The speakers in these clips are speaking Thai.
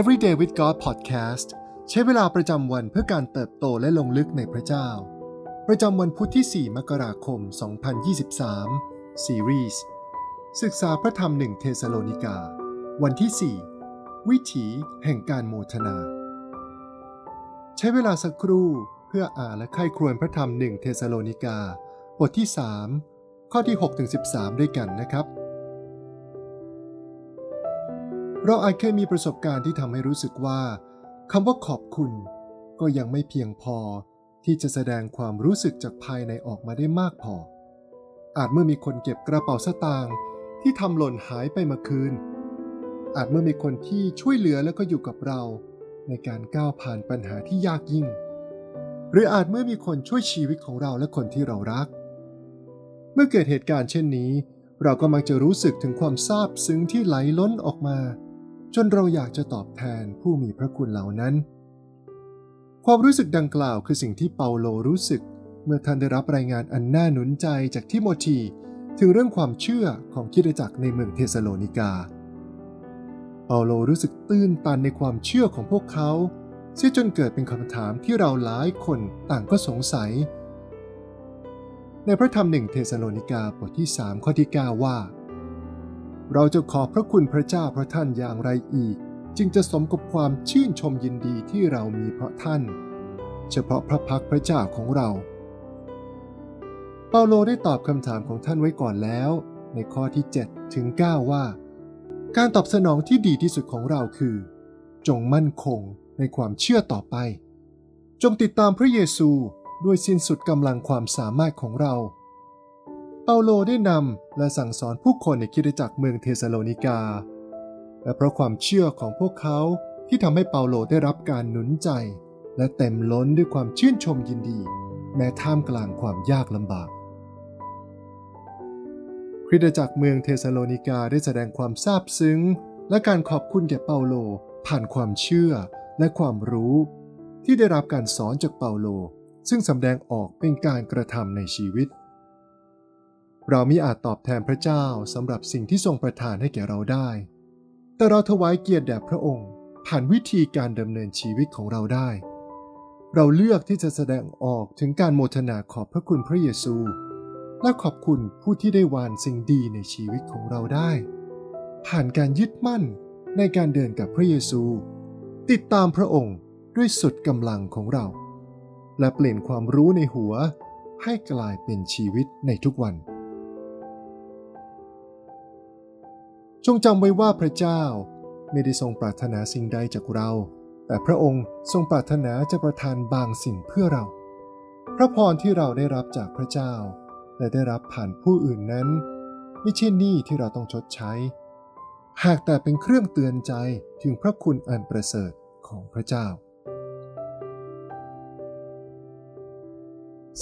Everyday with God Podcast ใช้เวลาประจำวันเพื่อการเติบโตและลงลึกในพระเจ้า ประจำวันพุทธที่ 4 มกราคม 2023 ซีรีส์ศึกษาพระธรรมหนึ่งเทสโลนิกา วันที่ 4 วิถีแห่งการโมทนา ใช้เวลาสักครู่เพื่ออ่านและไข้ครวญพระธรรมหนึ่งเทสโลนิกา บทที่ 3 ข้อที่ 6-13 ด้วยกันนะครับ เราอาจเคยมีประสบการณ์ที่ทำให้รู้สึกว่าคำว่าขอบคุณ ก็ยังไม่เพียงพอที่จะแสดงความรู้สึกจากภายในออกมาได้มากพอ อาจเมื่อมีคนเก็บกระเป๋าสตางค์ที่ทำหล่นหายไปมาคืน อาจเมื่อมีคนที่ช่วยเหลือแล้วก็อยู่กับเราในการก้าวผ่านปัญหาที่ยากยิ่ง หรืออาจเมื่อมีคนช่วยชีวิตของเราและคนที่เรารัก เมื่อเกิดเหตุการณ์เช่นนี้ เราก็มักจะรู้สึกถึงความซาบซึ้งที่ไหลล้นออกมา จนเราอยากจะตอบแทนผู้มีพระคุณเหล่านั้น ความรู้สึกดังกล่าวคือสิ่งที่เปาโลรู้สึก เมื่อท่านได้รับรายงานอันน่าหนุนใจจากทิโมธีถึงเรื่องความเชื่อของคริสตจักรในเมืองเทสโลนิกา เปาโลรู้สึกตื้นตันในความเชื่อของพวกเขาเสียจนเกิดเป็นคำถามที่เราหลายคนต่างก็สงสัย ในพระธรรมหนึ่งเทสโลนิกาบทที่3ข้อที่ 9 ว่า เราจะขอบพระคุณพระเจ้าพระท่านอย่างไรอีก จึงจะสมกับความชื่นชมยินดีที่เรามีเพราะท่าน เฉพาะพระพักพระเจ้าของเรา เปาโลได้ตอบคำถามของท่านไว้ก่อนแล้ว ในข้อที่7ถึง9ว่า การตอบสนองที่ดีที่สุดของเราคือ จงมั่นคงในความเชื่อต่อไป จงติดตามพระเยซูด้วยสิ้นสุดกำลังความสามารถของเรา เปาโลได้นำและสั่งสอนผู้คนในคริสตจักรเมืองเทสโลนิกา และเพราะความเชื่อของพวกเขาที่ทำให้เปาโลได้รับการหนุนใจ และเต็มล้นด้วยความชื่นชมยินดี แม้ท่ามกลางความยากลำบากคริสตจักรเมืองเทสโลนิกาได้แสดงความซาบซึ้ง และการขอบคุณแก่เปาโลผ่านความเชื่อและความรู้ ที่ได้รับการสอนจากเปาโล ซึ่งสำแดงออกเป็นการกระทำในชีวิต เรามิอาจตอบแทนพระเจ้าสำหรับสิ่งที่ทรงประทานให้แก่เราได้ แต่เราถวายเกียรติแด่พระองค์ผ่านวิธีการดำเนินชีวิตของเราได้ เราเลือกที่จะแสดงออกถึงการโมทนาขอบพระคุณพระเยซู และขอบคุณผู้ที่ได้วานสิ่งดีในชีวิตของเราได้ ผ่านการยึดมั่นในการเดินกับพระเยซู ติดตามพระองค์ด้วยสุดกำลังของเรา และเปลี่ยนความรู้ในหัวให้กลายเป็นชีวิตในทุกวัน จงจำไว้ว่าพระเจ้าไม่ได้ทรงปรารถนาสิ่งใดจากเรา แต่พระองค์ทรงปรารถนาจะประทานบางสิ่งเพื่อเรา พระพรที่เราได้รับจากพระเจ้า และได้รับผ่านผู้อื่นนั้น ไม่ใช่หนี้ที่เราต้องชดใช้ หากแต่เป็นเครื่องเตือนใจถึงพระคุณอันประเสริฐของพระเจ้า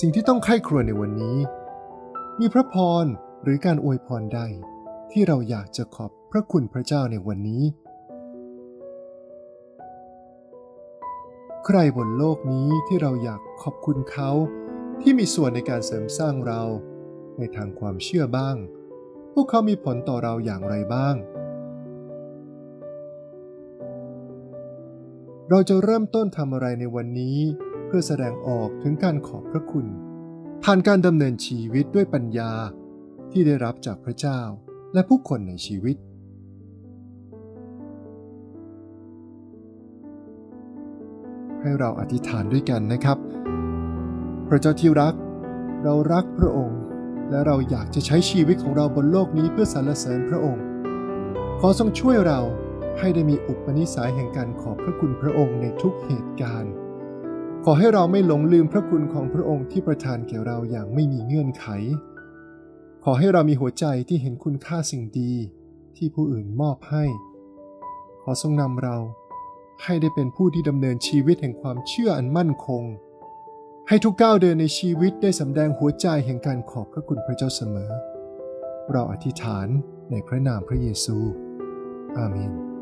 สิ่งที่ต้องไข้ครวญในวันนี้ มีพระพรหรือการอวยพรใด ที่เราอยากจะขอบพระคุณพระเจ้าในวันนี้ ใครบนโลกนี้ที่เราอยากขอบคุณเขา ที่มีส่วนในการเสริมสร้างเรา ในทางความเชื่อบ้าง พวกเขามีผลต่อเราอย่างไรบ้าง เราจะเริ่มต้นทำอะไรในวันนี้ เพื่อแสดงออกถึงการขอบพระคุณ ผ่านการดำเนินชีวิตด้วยปัญญาที่ได้รับจากพระเจ้า และผู้คนในชีวิต ให้เราอธิษฐานด้วยกันนะครับ พระเจ้าที่รัก เรารักพระองค์ และเราอยากจะใช้ชีวิตของเราบนโลกนี้เพื่อสรรเสริญพระองค์ ขอทรงช่วยเราให้ได้มีอุปนิสัยแห่งการขอบพระคุณพระองค์ในทุกเหตุการณ์ ขอให้เราไม่หลงลืมพระคุณของพระองค์ที่ประทานแก่เราอย่างไม่มีเงื่อนไข ขอให้เรามีหัวใจที่เห็นคุณค่าสิ่งดีที่ผู้อื่นมอบให้ ขอทรงนำเราให้ได้เป็นผู้ที่ดำเนินชีวิตแห่งความเชื่ออันมั่นคง ให้ทุกก้าวเดินในชีวิตได้สำแดงหัวใจแห่งการขอบพระคุณพระเจ้าเสมอ เราอธิษฐานในพระนามพระเยซู อาเมน